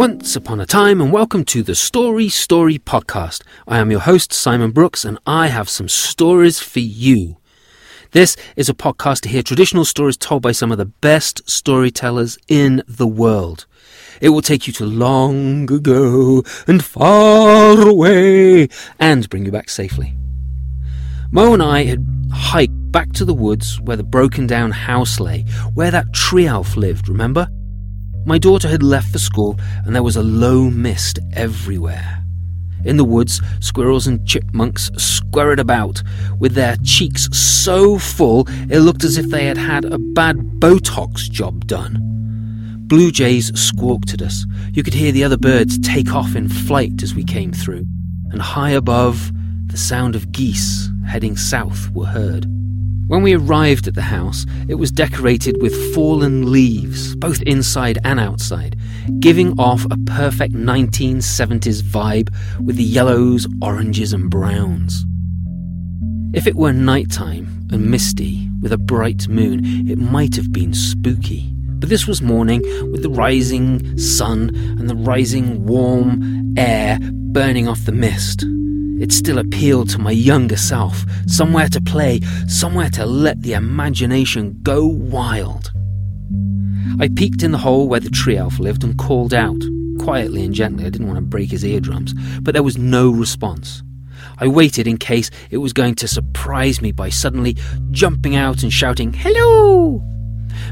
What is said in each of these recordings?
Once upon a time, and welcome to the Story Story Podcast. I am your host, Simon Brooks, and I have some stories for you. This is a podcast to hear traditional stories told by some of the best storytellers in the world. It will take you to long ago and far away and bring you back safely. Mo and I had hiked back to the woods where the broken down house lay, where that tree elf lived, remember? My daughter had left for school, and there was a low mist everywhere. In the woods, squirrels and chipmunks scurried about, with their cheeks so full it looked as if they had had a bad Botox job done. Blue jays squawked at us. You could hear the other birds take off in flight as we came through, and high above, the sound of geese heading south were heard. When we arrived at the house, it was decorated with fallen leaves, both inside and outside, giving off a perfect 1970s vibe with the yellows, oranges, and browns. If it were nighttime and misty with a bright moon, it might have been spooky. But this was morning with the rising sun and the rising warm air burning off the mist. It still appealed to my younger self, somewhere to play, somewhere to let the imagination go wild. I peeked in the hole where the tree elf lived and called out, quietly and gently. I didn't want to break his eardrums, but there was no response. I waited in case it was going to surprise me by suddenly jumping out and shouting, Hello!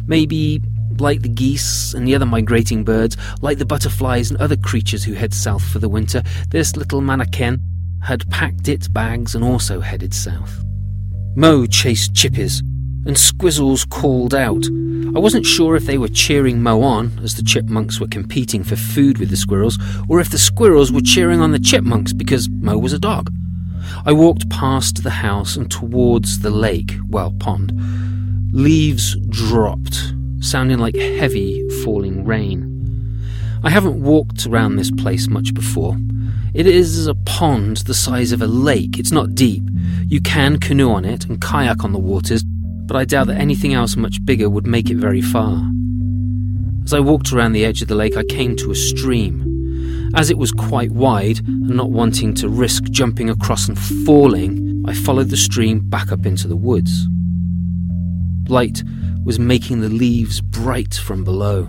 Maybe, like the geese and the other migrating birds, like the butterflies and other creatures who head south for the winter, this little mannequin had packed its bags and also headed south. Mo chased chippies, and Squizzles called out. I wasn't sure if they were cheering Mo on, as the chipmunks were competing for food with the squirrels, or if the squirrels were cheering on the chipmunks because Mo was a dog. I walked past the house and towards the lake, well, pond. Leaves dropped, sounding like heavy falling rain. I haven't walked around this place much before. It is a pond the size of a lake. It's not deep. You can canoe on it and kayak on the waters, but I doubt that anything else much bigger would make it very far. As I walked around the edge of the lake, I came to a stream. As it was quite wide, and not wanting to risk jumping across and falling, I followed the stream back up into the woods. Light was making the leaves bright from below,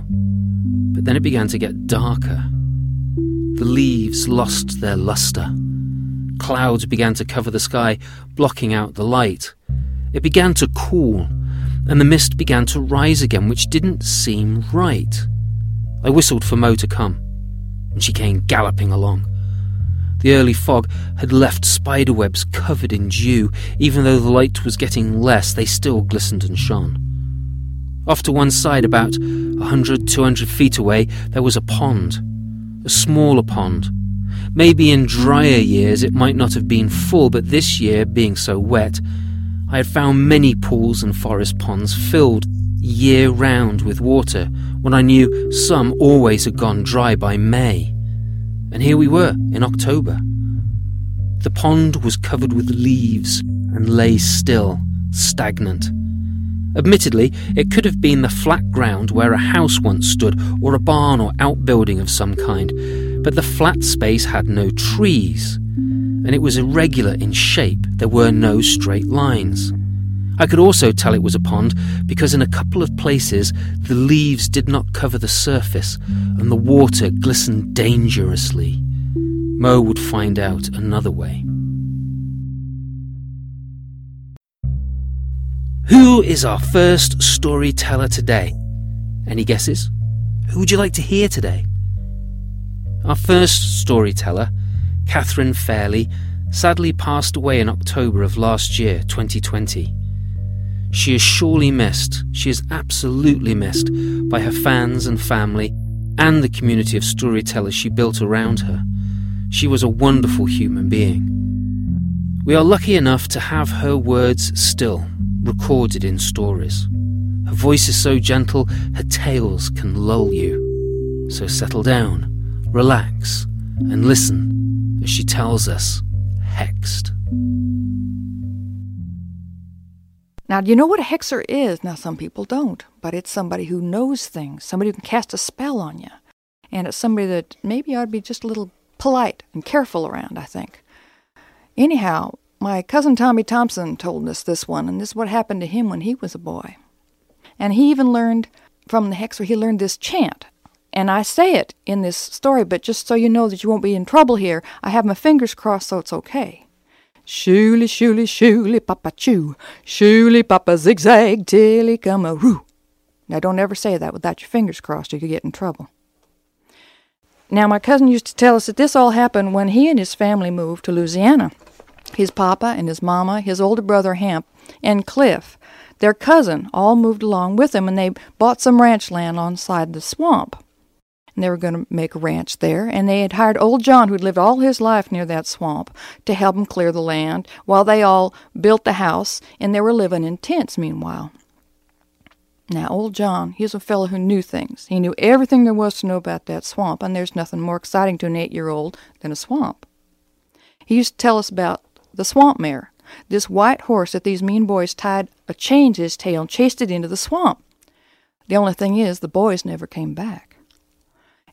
but then it began to get darker. The leaves lost their luster. Clouds began to cover the sky, blocking out the light. It began to cool, and the mist began to rise again, which didn't seem right. I whistled for Mo to come, and she came galloping along. The early fog had left spiderwebs covered in dew. Even though the light was getting less, they still glistened and shone. Off to one side, about a hundred, two hundred feet away, there was a pond a smaller pond. Maybe in drier years it might not have been full, but this year, being so wet, I had found many pools and forest ponds filled year round with water when I knew some always had gone dry by May. And here we were in October. The pond was covered with leaves and lay still, stagnant. Admittedly, it could have been the flat ground where a house once stood, or a barn or outbuilding of some kind, but the flat space had no trees, and it was irregular in shape. There were no straight lines. I could also tell it was a pond because in a couple of places the leaves did not cover the surface and the water glistened dangerously. Mo would find out another way. Who is our first storyteller today? Any guesses? Who would you like to hear today? Our first storyteller, Cathryn Fairlee, sadly passed away in October of last year, 2020. She is surely missed, she is absolutely missed by her fans and family and the community of storytellers she built around her. She was a wonderful human being. We are lucky enough to have her words still recorded in stories. Her voice is so gentle, her tales can lull you. So settle down, relax, and listen as she tells us Hexed. Now, you know what a hexer is? Now, some people don't, but it's somebody who knows things, somebody who can cast a spell on you. And it's somebody that maybe ought to be just a little polite and careful around, I think. Anyhow, my cousin Tommy Thompson told us this one, and this is what happened to him when he was a boy. And he even learned from the hexer, he learned this chant. And I say it in this story, but just so you know that you won't be in trouble here, I have my fingers crossed so it's okay. Shooly, shooly, shooly, papa choo. Shooly, papa zigzag till he come a roo. Now don't ever say that without your fingers crossed, or you get in trouble. Now, my cousin used to tell us that this all happened when he and his family moved to Louisiana. His papa and his mama, his older brother Hamp, and Cliff, their cousin, all moved along with him, and they bought some ranch land on side the swamp. And they were going to make a ranch there, and they had hired old John, who'd lived all his life near that swamp, to help them clear the land, while they all built the house, and they were living in tents meanwhile. Now, old John, he was a fellow who knew things. He knew everything there was to know about that swamp, and there's nothing more exciting to an eight year old than a swamp. He used to tell us about the swamp mare, this white horse that these mean boys tied a chain to his tail and chased it into the swamp. The only thing is, the boys never came back.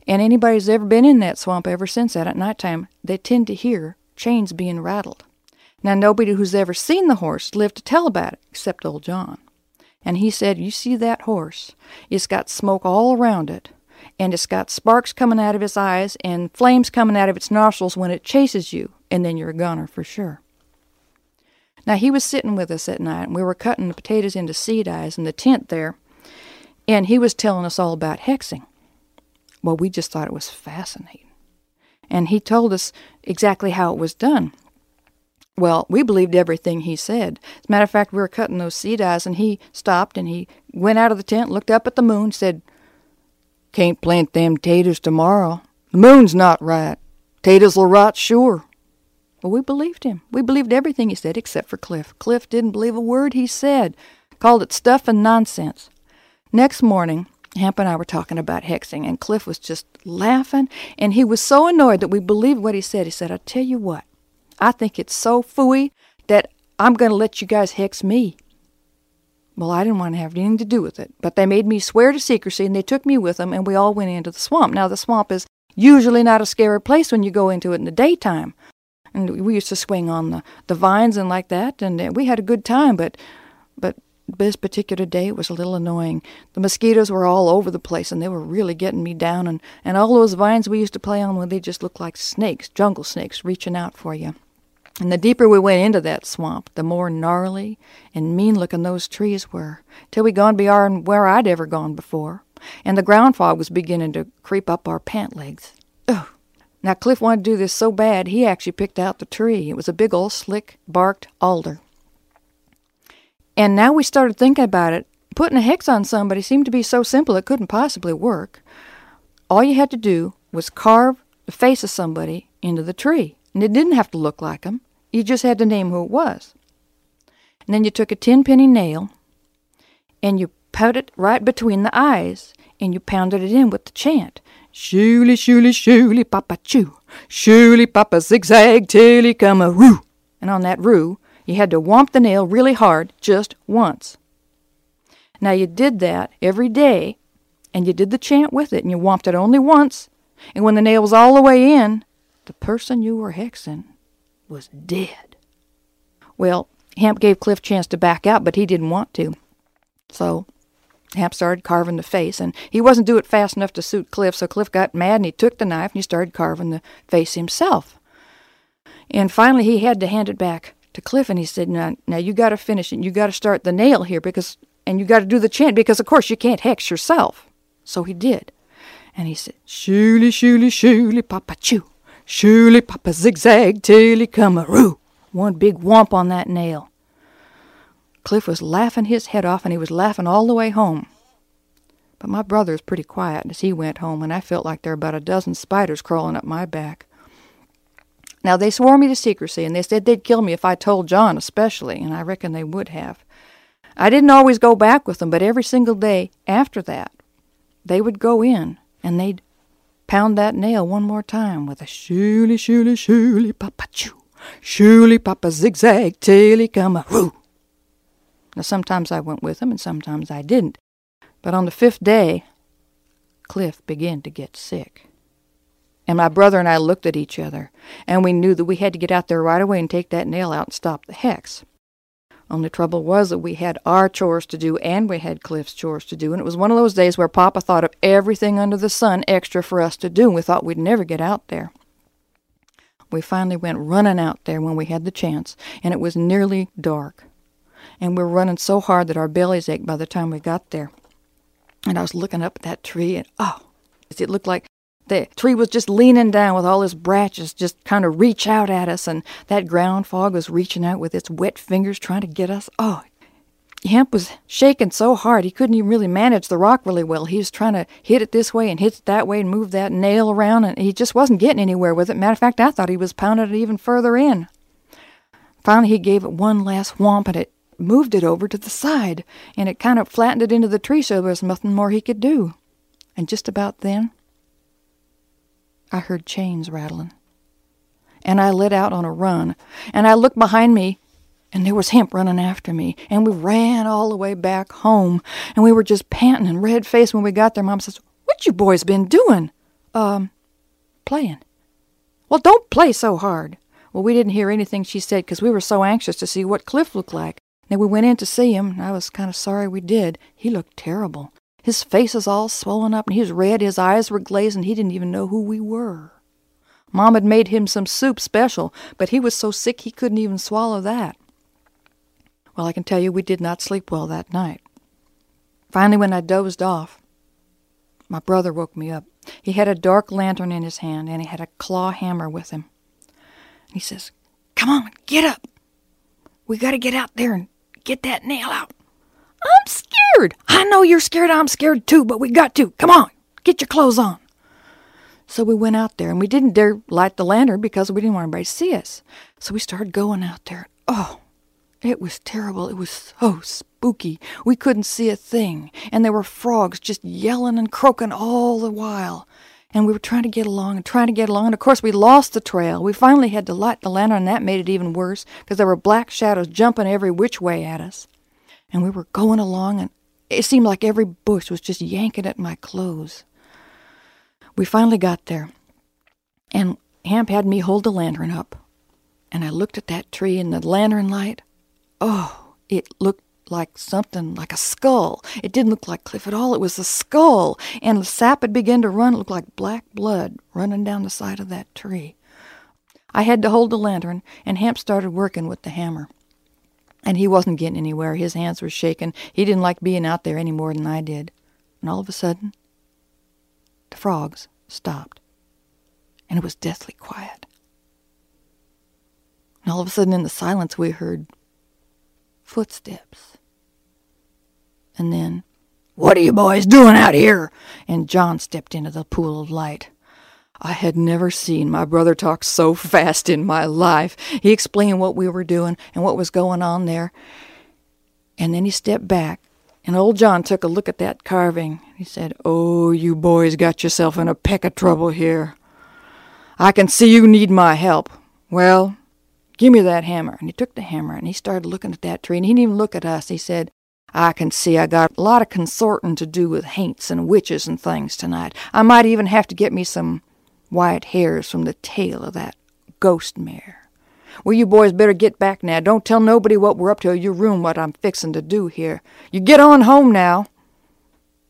And anybody who's ever been in that swamp ever since that at night time, they tend to hear chains being rattled. Now, nobody who's ever seen the horse lived to tell about it, except old John. And he said, You see that horse? It's got smoke all around it, and it's got sparks coming out of its eyes and flames coming out of its nostrils when it chases you, and then you're a goner for sure. Now, he was sitting with us at night, and we were cutting the potatoes into seed eyes in the tent there, and he was telling us all about hexing. Well, we just thought it was fascinating. And he told us exactly how it was done. Well, we believed everything he said. As a matter of fact, we were cutting those seed eyes, and he stopped and he went out of the tent, looked up at the moon, said, Can't plant them taters tomorrow. The moon's not right. Taters will rot sure. We believed him. We believed everything he said except for Cliff. Cliff didn't believe a word he said, called it stuff and nonsense. Next morning, Hamp and I were talking about hexing, and Cliff was just laughing, and he was so annoyed that we believed what he said. He said, I tell you what, I think it's so fooey that I'm going to let you guys hex me. Well, I didn't want to have anything to do with it, but they made me swear to secrecy and they took me with them and we all went into the swamp. Now, the swamp is usually not a scary place when you go into it in the daytime. And we used to swing on the, the vines and like that, and uh, we had a good time, but, but this particular day it was a little annoying. The mosquitoes were all over the place and they were really getting me down, and, and all those vines we used to play on, well, they just looked like snakes, jungle snakes, reaching out for you. And the deeper we went into that swamp, the more gnarly and mean looking those trees were, till we gone beyond where I'd ever gone before, and the ground fog was beginning to creep up our pant legs. Now Cliff wanted to do this so bad he actually picked out the tree. It was a big old slick barked alder. And now we started thinking about it. Putting a hex on somebody seemed to be so simple it couldn't possibly work. All you had to do was carve the face of somebody into the tree, and it didn't have to look like them. You just had to name who it was. And then you took a ten penny nail and you put it right between the eyes and you pounded it in with the chant. Shooly, shooly, shooly, papa choo. Shooly, papa zigzag till he come a roo. And on that roo, you had to whomp the nail really hard just once. Now you did that every day, and you did the chant with it, and you whomped it only once. And when the nail was all the way in, the person you were hexing was dead. Well, Hamp gave Cliff a chance to back out, but he didn't want to. So Hamp started carving the face, and he wasn't doing it fast enough to suit Cliff, so Cliff got mad and he took the knife and he started carving the face himself. And finally he had to hand it back to Cliff and he said, Now, now you got to finish it. You got to start the nail here because, and you got to do the chant because, of course, you can't hex yourself. So he did. And he said, Shooly, shooly, shooly, papa choo. Shooly papa zigzag till he come a roo. One big whomp on that nail. Cliff was laughing his head off, and he was laughing all the way home. But my brother was pretty quiet as he went home, and I felt like there were about a dozen spiders crawling up my back. Now, they swore me to secrecy, and they said they'd kill me if I told John, especially, and I reckon they would have. I didn't always go back with them, but every single day after that, they would go in and they'd pound that nail one more time with a shooly, shooly, shooly, papa choo, shooly, papa zigzag, taily come a roo. Now, sometimes I went with them and sometimes I didn't, but on the fifth day, Cliff began to get sick. And my brother and I looked at each other, and we knew that we had to get out there right away and take that nail out and stop the hex. Only trouble was that we had our chores to do and we had Cliff's chores to do, and it was one of those days where Papa thought of everything under the sun extra for us to do, and we thought we'd never get out there. We finally went running out there when we had the chance, and it was nearly dark. And we were running so hard that our bellies ached by the time we got there. And I was looking up at that tree, and oh, it looked like the tree was just leaning down with all its branches just kind of reach out at us, and that ground fog was reaching out with its wet fingers trying to get us. Oh, Hamp was shaking so hard he couldn't even really manage the rock really well. He was trying to hit it this way and hit it that way and move that nail around, and he just wasn't getting anywhere with it. Matter of fact, I thought he was pounding it even further in. Finally, he gave it one last whomp, and it moved it over to the side, and it kind of flattened it into the tree so there was nothing more he could do. And just about then, I heard chains rattling. And I lit out on a run, and I looked behind me, and there was Hamp running after me, and we ran all the way back home, and we were just panting and red faced when we got there. Mom says, What you boys been doing? Um, playing. Well, don't play so hard. Well, we didn't hear anything she said because we were so anxious to see what Cliff looked like. Then we went in to see him, and I was kind of sorry we did. He looked terrible. His face was all swollen up, and he was red, his eyes were glazed, and he didn't even know who we were. Mom had made him some soup special, but he was so sick he couldn't even swallow that. Well, I can tell you we did not sleep well that night. Finally, when I dozed off, my brother woke me up. He had a dark lantern in his hand, and he had a claw hammer with him. He says, Come on, get up. We got to get out there and get that nail out. I'm scared. I know you're scared. I'm scared too, but we got to. Come on, get your clothes on. So we went out there, and we didn't dare light the lantern because we didn't want anybody to see us. So we started going out there. Oh, it was terrible. It was so spooky. We couldn't see a thing, and there were frogs just yelling and croaking all the while. And we were trying to get along and trying to get along, and of course we lost the trail. We finally had to light the lantern, and that made it even worse because there were black shadows jumping every which way at us and we were going along, and it seemed like every bush was just yanking at my clothes. We finally got there, and Hamp had me hold the lantern up, and I looked at that tree in the lantern light. Oh, it looked like something like a skull. It didn't look like Cliff at all. It was a skull, and the sap had begun to run. It looked like black blood running down the side of that tree. I had to hold the lantern, and Hamp started working with the hammer. And he wasn't getting anywhere. His hands were shaking. He didn't like being out there any more than I did. And all of a sudden, the frogs stopped. And it was deathly quiet. And all of a sudden, in the silence, we heard footsteps. And then, What are you boys doing out here? And John stepped into the pool of light. I had never seen my brother talk so fast in my life. He explained what we were doing and what was going on there. And then he stepped back, and old John took a look at that carving. He said, Oh, you boys got yourself in a peck of trouble here. I can see you need my help. Well, give me that hammer. And he took the hammer and he started looking at that tree, and he didn't even look at us. He said, I can see I got a lot of consorting to do with haints and witches and things tonight. I might even have to get me some white hairs from the tail of that ghost mare. Well, you boys better get back now. Don't tell nobody what we're up to, or your room what I'm fixin' to do here. You get on home now.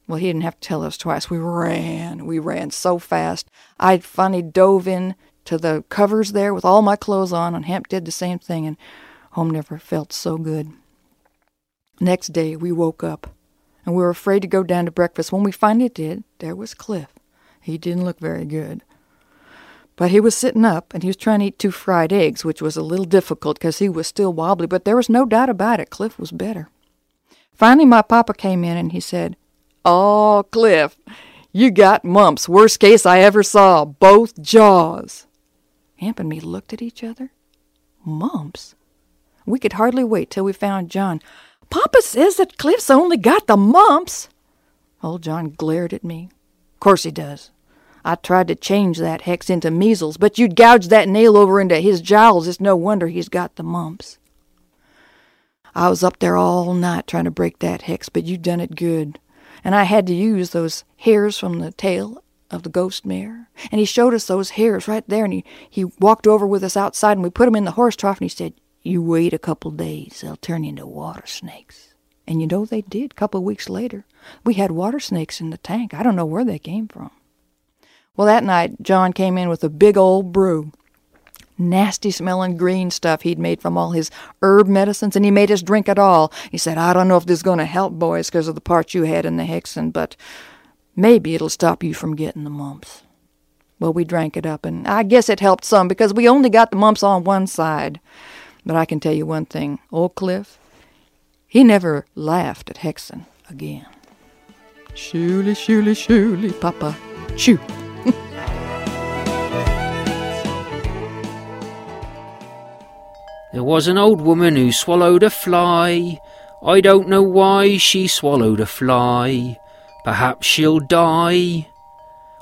Well, he didn't have to tell us twice. We ran. We ran so fast. I finally dove in to the covers there with all my clothes on, and Hamp did the same thing, and home never felt so good. Next day, we woke up, and we were afraid to go down to breakfast. When we finally did, there was Cliff. He didn't look very good. But he was sitting up and he was trying to eat two fried eggs, which was a little difficult because he was still wobbly, but there was no doubt about it. Cliff was better. Finally, my papa came in and he said, Oh, Cliff, you got mumps. Worst case I ever saw. Both jaws. Amp and me looked at each other. Mumps? We could hardly wait till we found John. Papa says that Cliff's only got the mumps. Old John glared at me. Course he does. I tried to change that hex into measles, but you'd gouge that nail over into his jowls. It's no wonder he's got the mumps. I was up there all night trying to break that hex, but you done it good. And I had to use those hairs from the tail of the ghost mare. And he showed us those hairs right there, and he, he walked over with us outside, and we put 'em in the horse trough, and he said, You wait a couple days, they'll turn into water snakes. And you know they did. A couple weeks later, we had water snakes in the tank. I don't know where they came from. Well, that night, John came in with a big old brew. Nasty smelling green stuff he'd made from all his herb medicines, and he made us drink it all. He said, I don't know if this is going to help, boys, because of the part you had in the hexen, but maybe it'll stop you from getting the mumps. Well, we drank it up, and I guess it helped some because we only got the mumps on one side. But I can tell you one thing old Cliff, he never laughed at Hexen again. Surely, surely, surely, Papa, chew. There was an old woman who swallowed a fly. I don't know why she swallowed a fly. Perhaps she'll die.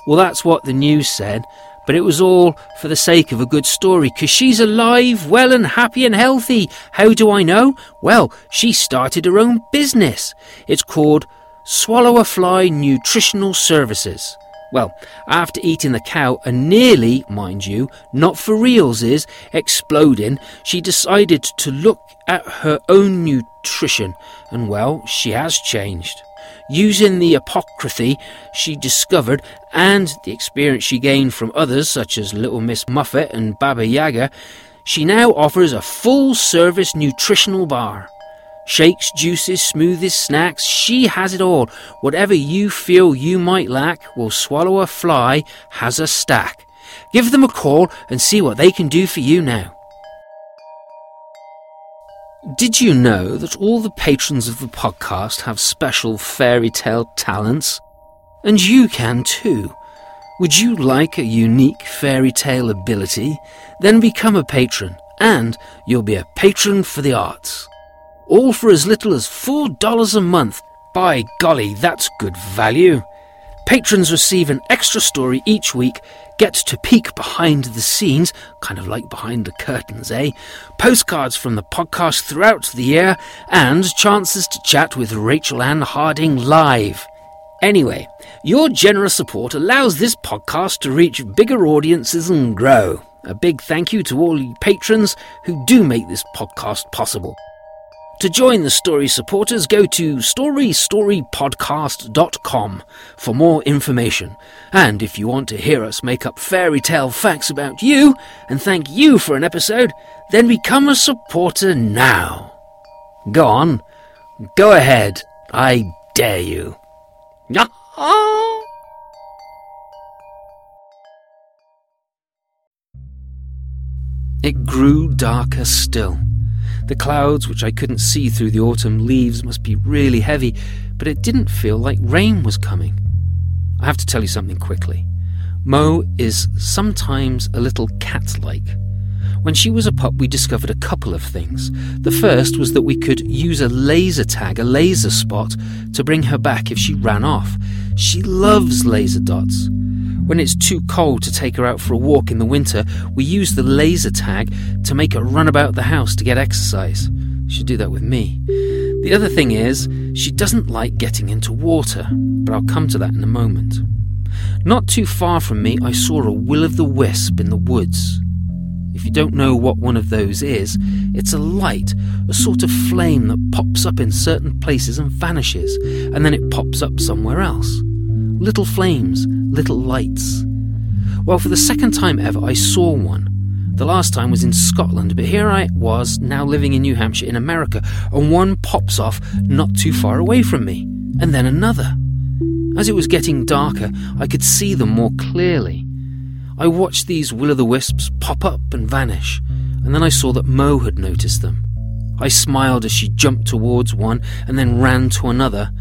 Well, that's what the news said, but it was all for the sake of a good story, 'cause she's alive, well and happy and healthy. How do I know? Well, she started her own business. It's called Swallow a Fly Nutritional Services. Well, after eating the cow, and nearly, mind you, not for reals is, exploding, she decided to look at her own nutrition, and well, she has changed. Using the apocryphy she discovered and the experience she gained from others, such as Little Miss Muffet and Baba Yaga, she now offers a full service nutritional bar. Shakes, juices, smoothies, snacks, she has it all. Whatever you feel you might lack, will swallow a fly has a stack. Give them a call and see what they can do for you now. Did you know that all the patrons of the podcast have special fairy tale talents? And you can too. Would you like a unique fairy tale ability? Then become a patron, and you'll be a patron for the arts. All for as little as $4 a month. By golly, that's good value. Patrons receive an extra story each week, get to peek behind the scenes, kind of like behind the curtains, eh? Postcards from the podcast throughout the year, and chances to chat with Rachel Ann Harding live. Anyway, your generous support allows this podcast to reach bigger audiences and grow. A big thank you to all you patrons who do make this podcast possible. To join the story supporters, go to storystorypodcast.com for more information. And if you want to hear us make up fairy tale facts about you and thank you for an episode, then become a supporter now. Go on. Go ahead. I dare you. It grew darker still. The clouds, which I couldn't see through the autumn leaves, must be really heavy, but it didn't feel like rain was coming. I have to tell you something quickly. Mo is sometimes a little cat like. When she was a pup, we discovered a couple of things. The first was that we could use a laser tag, a laser spot, to bring her back if she ran off. She loves laser dots. When it's too cold to take her out for a walk in the winter, we use the laser tag to make her run about the house to get exercise. She'd do that with me. The other thing is, she doesn't like getting into water, but I'll come to that in a moment. Not too far from me, I saw a will o' the wisp in the woods. If you don't know what one of those is, it's a light, a sort of flame that pops up in certain places and vanishes, and then it pops up somewhere else. Little flames, little lights. Well, for the second time ever, I saw one. The last time was in Scotland, but here I was, now living in New Hampshire in America, and one pops off not too far away from me, and then another. As it was getting darker, I could see them more clearly. I watched these will o' the wisps pop up and vanish, and then I saw that Mo had noticed them. I smiled as she jumped towards one and then ran to another,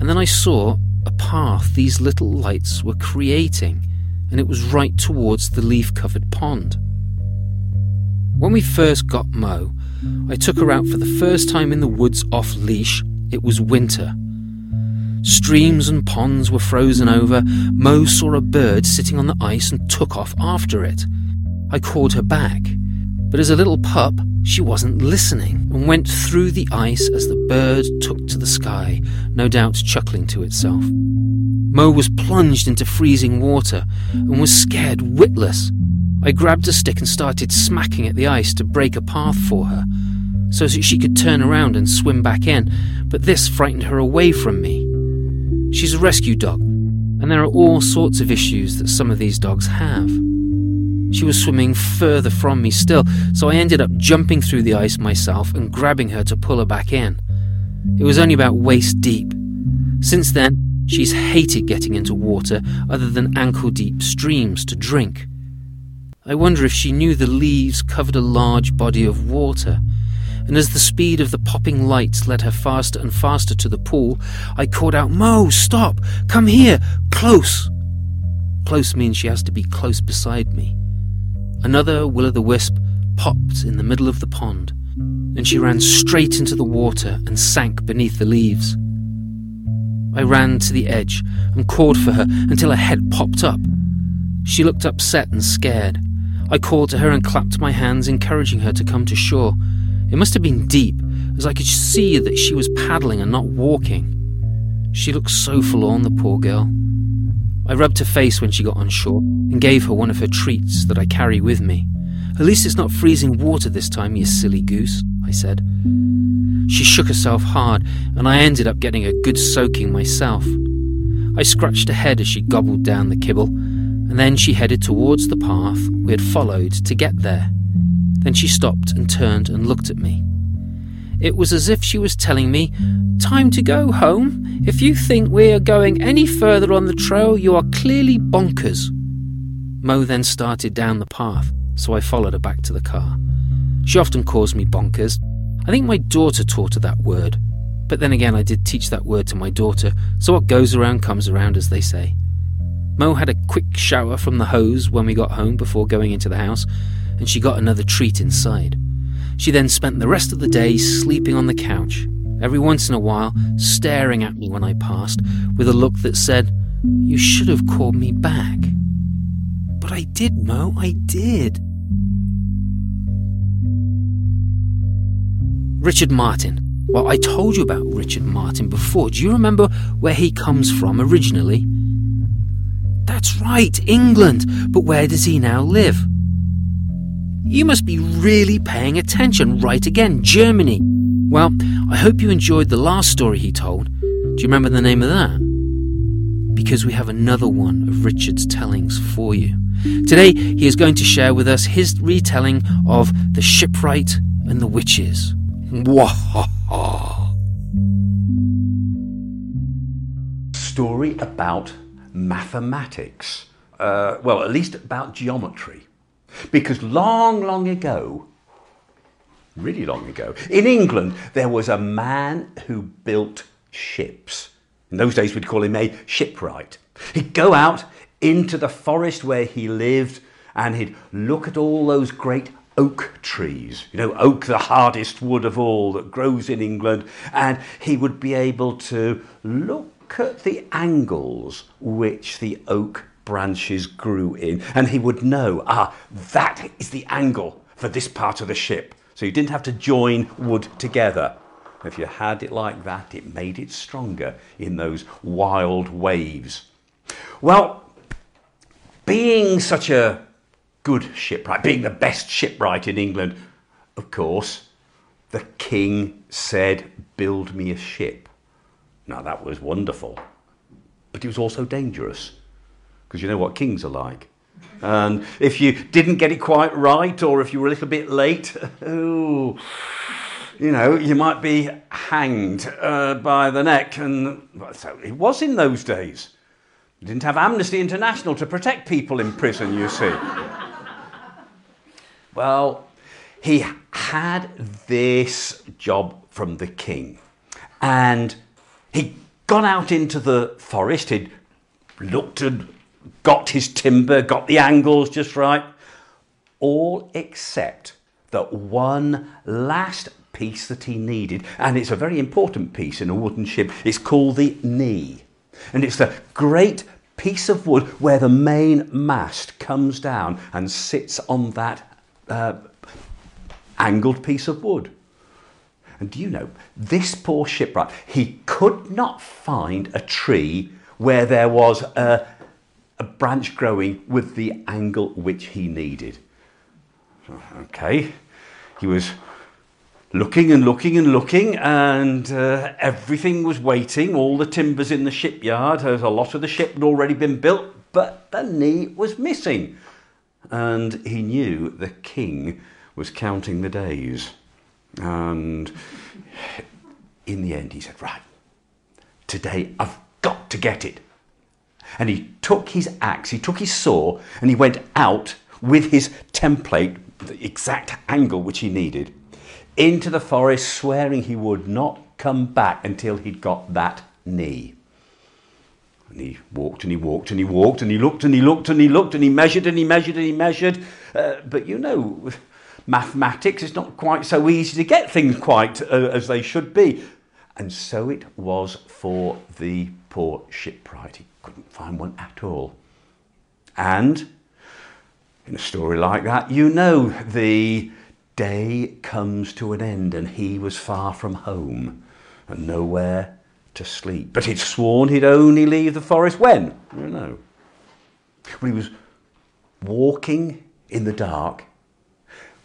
and then I saw a path these little lights were creating, and it was right towards the leaf covered pond. When we first got Mo, I took her out for the first time in the woods off leash. It was winter. Streams and ponds were frozen over. Mo saw a bird sitting on the ice and took off after it. I called her back, but as a little pup, she wasn't listening and went through the ice as the bird took to the sky, no doubt chuckling to itself. Mo was plunged into freezing water and was scared witless. I grabbed a stick and started smacking at the ice to break a path for her, so that she could turn around and swim back in, but this frightened her away from me. She's a rescue dog, and there are all sorts of issues that some of these dogs have. She was swimming further from me still, so I ended up jumping through the ice myself and grabbing her to pull her back in. It was only about waist deep. Since then, she's hated getting into water other than ankle deep streams to drink. I wonder if she knew the leaves covered a large body of water and as the speed of the popping lights led her faster and faster to the pool, I called out, Mo, stop! Come here! Close! Close means she has to be close beside me. Another will o' the wisp popped in the middle of the pond, and she ran straight into the water and sank beneath the leaves. I ran to the edge and called for her until her head popped up. She looked upset and scared. I called to her and clapped my hands, encouraging her to come to shore. It must have been deep, as I could see that she was paddling and not walking. She looked so forlorn, the poor girl. I rubbed her face when she got on shore and gave her one of her treats that I carry with me. At least it's not freezing water this time, you silly goose, I said. She shook herself hard, and I ended up getting a good soaking myself. I scratched her head as she gobbled down the kibble, and then she headed towards the path we had followed to get there. Then she stopped and turned and looked at me. It was as if she was telling me, Time to go home. If you think we are going any further on the trail, you are clearly bonkers. Mo then started down the path, so I followed her back to the car. She often calls me bonkers. I think my daughter taught her that word. But then again, I did teach that word to my daughter, so what goes around comes around, as they say. Mo had a quick shower from the hose when we got home before going into the house, and she got another treat inside. She then spent the rest of the day sleeping on the couch, every once in a while staring at me when I passed, with a look that said, You should have called me back. But I did, Mo, I did. Richard Martin. Well, I told you about Richard Martin before. Do you remember where he comes from originally? That's right, England. But where does he now live? You must be really paying attention right again, Germany. Well, I hope you enjoyed the last story he told. Do you remember the name of that? Because we have another one of Richard's tellings for you. Today, he is going to share with us his retelling of The Shipwright and the Witches. Wahaha! Story about mathematics. Uh, well, at least about geometry. Because long, long ago, really long ago, in England, there was a man who built ships. In those days, we'd call him a shipwright. He'd go out into the forest where he lived and he'd look at all those great oak trees, you know, oak, the hardest wood of all that grows in England, and he would be able to look at the angles which the oak branches grew in, and he would know, ah, that is the angle for this part of the ship. So you didn't have to join wood together. If you had it like that, it made it stronger in those wild waves. Well, being such a good shipwright, being the best shipwright in England, of course, the king said, Build me a ship. Now that was wonderful, but it was also dangerous because you know what kings are like. And if you didn't get it quite right, or if you were a little bit late, oh, you know, you might be hanged uh, by the neck. And so it was in those days. You didn't have Amnesty International to protect people in prison, you see. well, he had this job from the king. And he'd gone out into the forest, he'd looked and got his timber, got the angles just right, all except that one last piece that he needed, and it's a very important piece in a wooden ship. It's called the knee, and it's the great piece of wood where the main mast comes down and sits on that uh, angled piece of wood. And do you know, this poor shipwright, he could not find a tree where there was a, a branch growing with the angle which he needed. Okay, he was looking and looking and looking, and uh, everything was waiting. All the timbers in the shipyard, a lot of the ship had already been built, but the knee was missing. And he knew the king was counting the days. And in the end, he said, Right, today I've got to get it. And he took his axe, he took his saw, and he went out with his template, the exact angle which he needed, into the forest, swearing he would not come back until he'd got that knee. And he walked and he walked and he walked and he looked and he looked and he looked and he measured and he measured and he measured. Uh, but you know, mathematics is not quite so easy to get things quite uh, as they should be. And so it was for the poor shipwright. He couldn't find one at all. And in a story like that, you know the day comes to an end and he was far from home and nowhere to sleep. But he'd sworn he'd only leave the forest when? I don't know. When he was walking in the dark,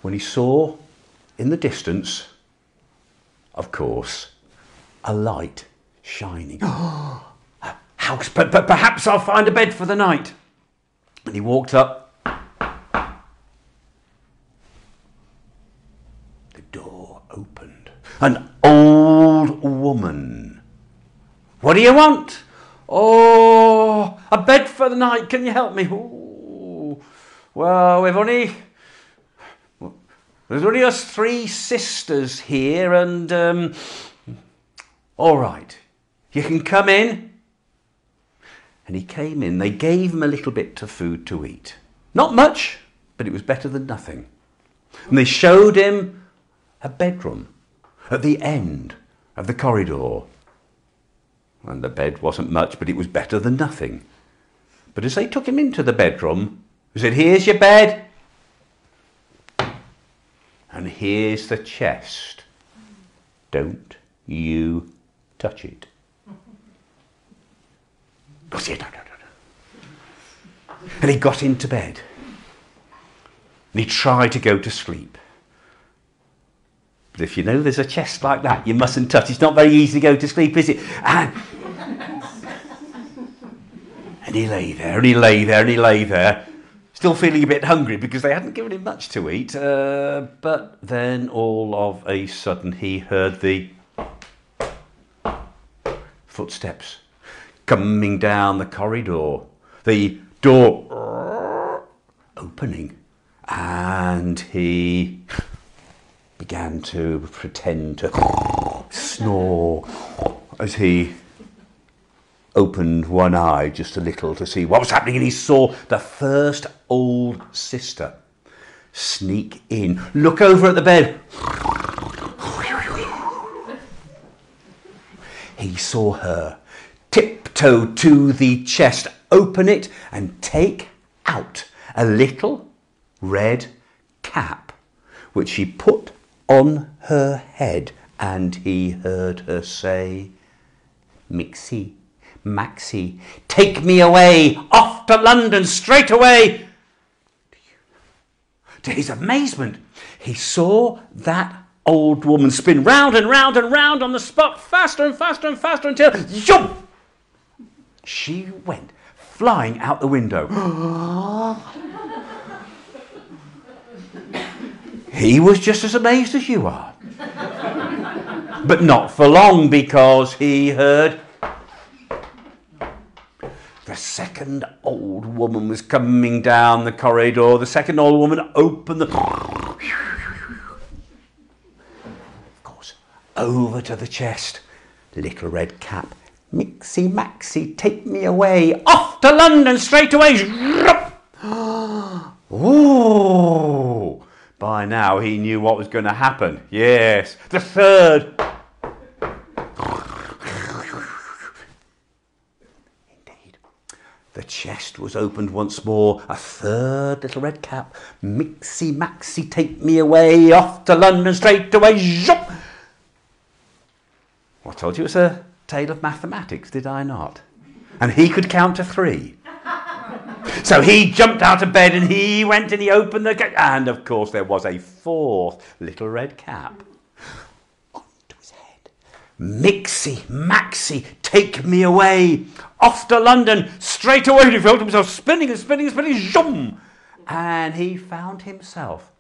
when he saw in the distance, of course, a light shining. but, but perhaps I'll find a bed for the night. And he walked up The door opened. An old woman. What do you want? Oh, a bed for the night. Can you help me? Ooh. Well, we've only. There's only us three sisters here, and. Um, all right, you can come in. And he came in. They gave him a little bit of food to eat. Not much, but it was better than nothing. And they showed him a bedroom at the end of the corridor. And the bed wasn't much, but it was better than nothing. But as they took him into the bedroom, he said, Here's your bed. And here's the chest. Don't you touch it. No. And he got into bed. And he tried to go to sleep. But if you know there's a chest like that, you mustn't touch. It's not very easy to go to sleep, is it? And, and he lay there, and he lay there, and he lay there, still feeling a bit hungry because they hadn't given him much to eat. Uh, but then all of a sudden he heard the footsteps coming down the corridor, the door opening, and he began to pretend to snore as he opened one eye just a little to see what was happening, and he saw the first old sister sneak in, look over at the bed. He saw her tiptoe to the chest, open it, and take out a little red cap, which she put on her head, and he heard her say, Mixie, Maxie, take me away, off to London straight away. To his amazement, he saw that old woman spin round and round and round on the spot, faster and faster and faster until, jump! She went flying out the window. He was just as amazed as you are. but not for long because he heard the second old woman was coming down the corridor. The second old woman opened the. Of course, over to the chest. Little red cap. Mixie Maxy, take me away. Off to London straight away. Ooh. By now he knew what was going to happen. Yes, the third. Indeed. The chest was opened once more. A third little red cap. Mixy Maxy, take me away. Off to London straight away. Well, I told you a tale of mathematics, did I not? And he could count to three. So he jumped out of bed and he went and he opened the gate. And of course, there was a fourth little red cap onto his head. Mixie, Maxie, take me away. Off to London, straight away. He felt himself spinning and spinning and spinning. Zoom! And he found himself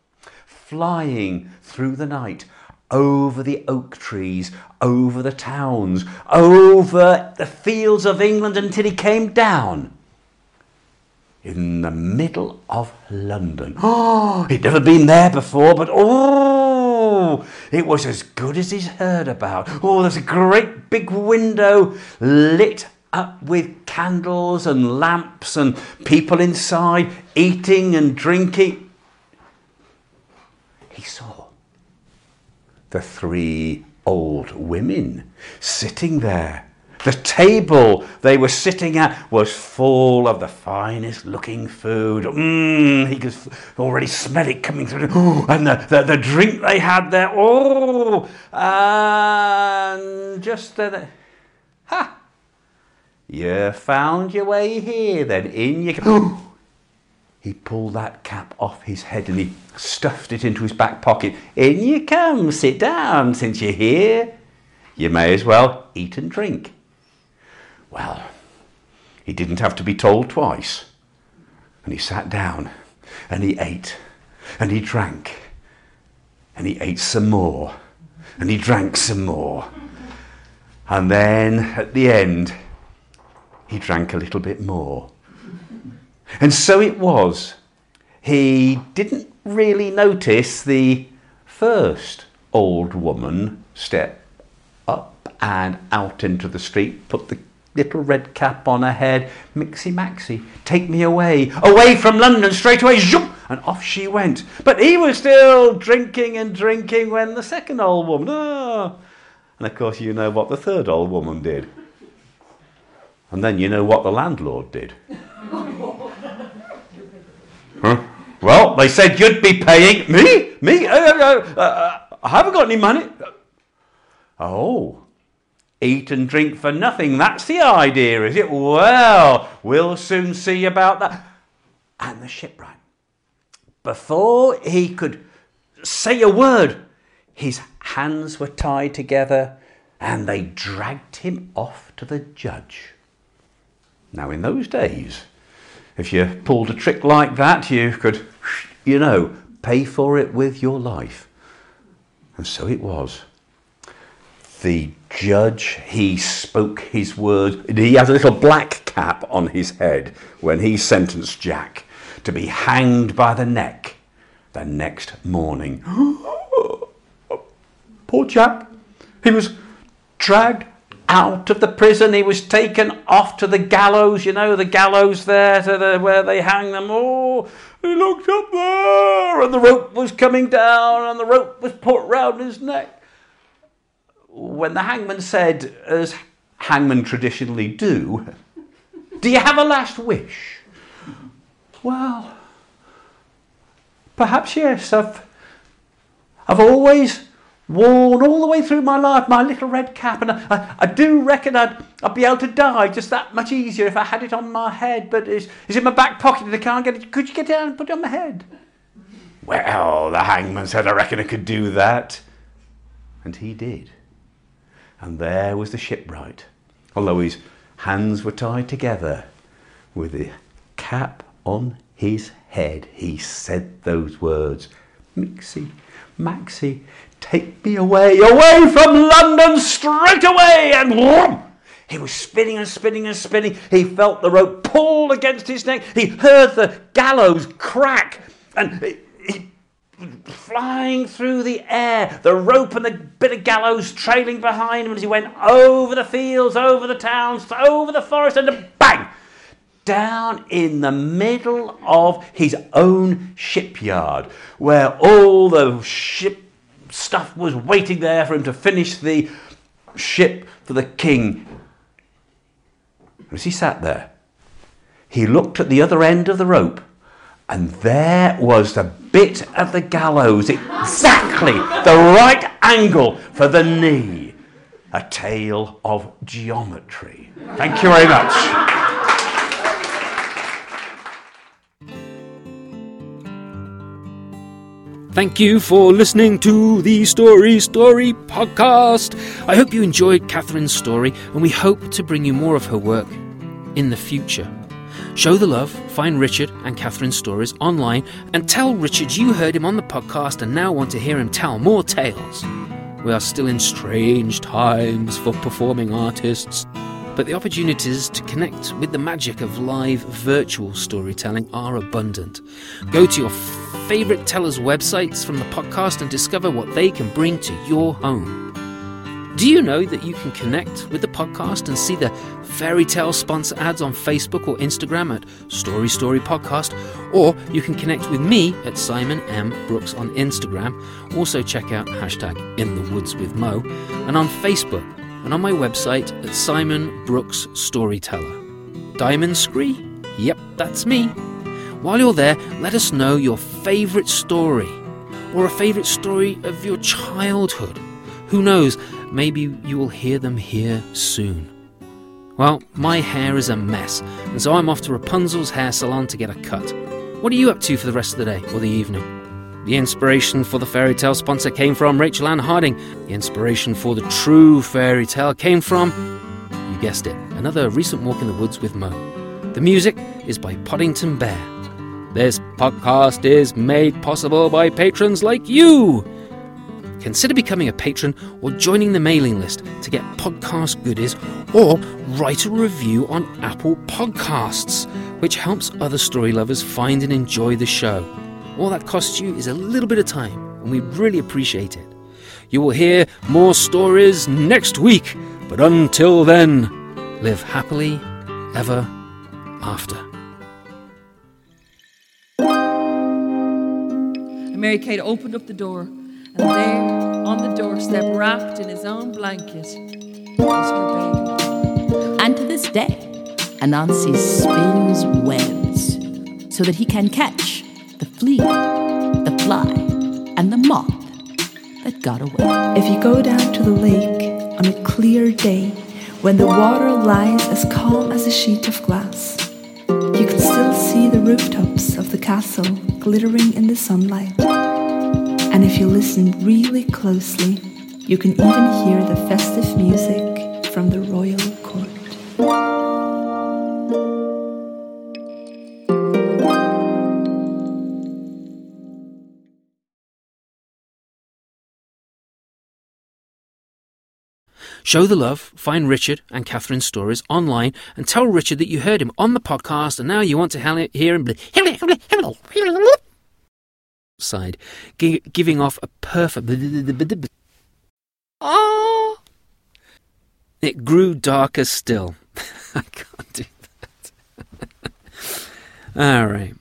flying through the night over the oak trees, over the towns, over the fields of England until he came down in the middle of London. Oh, he'd never been there before, but oh, it was as good as he's heard about. Oh, there's a great big window lit up with candles and lamps and people inside eating and drinking. He saw the three old women sitting there. The table they were sitting at was full of the finest looking food. Mmm, he could already smell it coming through. and the, the, the drink they had there. Oh, and just uh, the, ha! You found your way here then. In you. He pulled that cap off his head and he stuffed it into his back pocket. In you come, sit down, since you're here. You may as well eat and drink. Well, he didn't have to be told twice. And he sat down and he ate and he drank and he ate some more and he drank some more. And then at the end, he drank a little bit more. And so it was. He didn't really notice the first old woman step up and out into the street, put the little red cap on her head. mixy Maxie, take me away, away from London, straight away, zoom, and off she went. But he was still drinking and drinking when the second old woman, ah. And of course, you know what the third old woman did. And then you know what the landlord did. Well, they said you'd be paying me, me. Uh, uh, uh, uh I haven't got any money. Oh, eat and drink for nothing. That's the idea, is it? Well, we'll soon see about that. And the shipwright, before he could say a word, his hands were tied together and they dragged him off to the judge. Now, in those days, if you pulled a trick like that, you could, you know, pay for it with your life. And so it was the judge, he spoke his word. He had a little black cap on his head when he sentenced Jack to be hanged by the neck the next morning. Poor Jack. He was dragged out of the prison. He was taken off to the gallows, you know, the gallows there the, where they hang them. Oh, he looked up there, and the rope was coming down, and the rope was put round his neck when the hangman said, as hangmen traditionally do, Do you have a last wish? Well, perhaps yes. I've, I've always worn all the way through my life my little red cap, and I, I, do reckon I'd, I'd be able to die just that much easier if I had it on my head, but it's, it's in my back pocket and I can't get it. Could you get down and put it on my head? Well, the hangman said, I reckon I could do that. And he did. And there was the shipwright, although his hands were tied together, with the cap on his head, he said those words Mixie, Maxie, take me away, away from London straight away! And whoom, he was spinning and spinning and spinning. He felt the rope pull against his neck. He heard the gallows crack. And he flying through the air, the rope and the bit of gallows trailing behind him as he went over the fields, over the towns, over the forest, and bang! down in the middle of his own shipyard, where all the ship stuff was waiting there for him to finish the ship for the king. As he sat there, he looked at the other end of the rope, and there was the bit of the gallows, exactly the right angle for the knee. A tale of geometry. Thank you very much. Thank you for listening to the Story Story podcast. I hope you enjoyed Cathryn's story, and we hope to bring you more of her work in the future. Show the love, find Richard and Cathryn's stories online, and tell Richard you heard him on the podcast and now want to hear him tell more tales. We are still in strange times for performing artists, but the opportunities to connect with the magic of live virtual storytelling are abundant. Go to your favourite tellers' websites from the podcast and discover what they can bring to your home. Do you know that you can connect with the podcast and see the fairy tale sponsor ads on Facebook or Instagram at Story Story Podcast, or you can connect with me at Simon M. Brooks on Instagram. Also, check out hashtag In the Woods with Mo, and on Facebook and on my website at Simon Brooks Storyteller. Diamond Scree? Yep, that's me. While you're there, let us know your favourite story or a favourite story of your childhood. Who knows, maybe you will hear them here soon. Well, my hair is a mess, and so I'm off to Rapunzel's hair salon to get a cut. What are you up to for the rest of the day or the evening? The inspiration for the fairy tale sponsor came from Rachel Ann Harding. The inspiration for the true fairy tale came from, you guessed it, another recent walk in the woods with Mo. The music is by Podington Bear. This podcast is made possible by patrons like you. Consider becoming a patron or joining the mailing list to get podcast goodies or write a review on Apple Podcasts, which helps other story lovers find and enjoy the show. All that costs you is a little bit of time, and we really appreciate it. You will hear more stories next week, but until then, live happily ever after. And Mary Kate opened up the door, and there, on the doorstep, wrapped in his own blanket, was her baby. And to this day, Anansi spins webs so that he can catch the flea, the fly, and the moth that got away. If you go down to the lake on a clear day when the water lies as calm as a sheet of glass, you can still see the rooftops of the castle glittering in the sunlight. And if you listen really closely, you can even hear the festive music from the royal court. Show the love, find Richard and Cathryn's stories online, and tell Richard that you heard him on the podcast and now you want to hear him side, gi- giving off a perfect. Oh! It grew darker still. I can't do that. All right.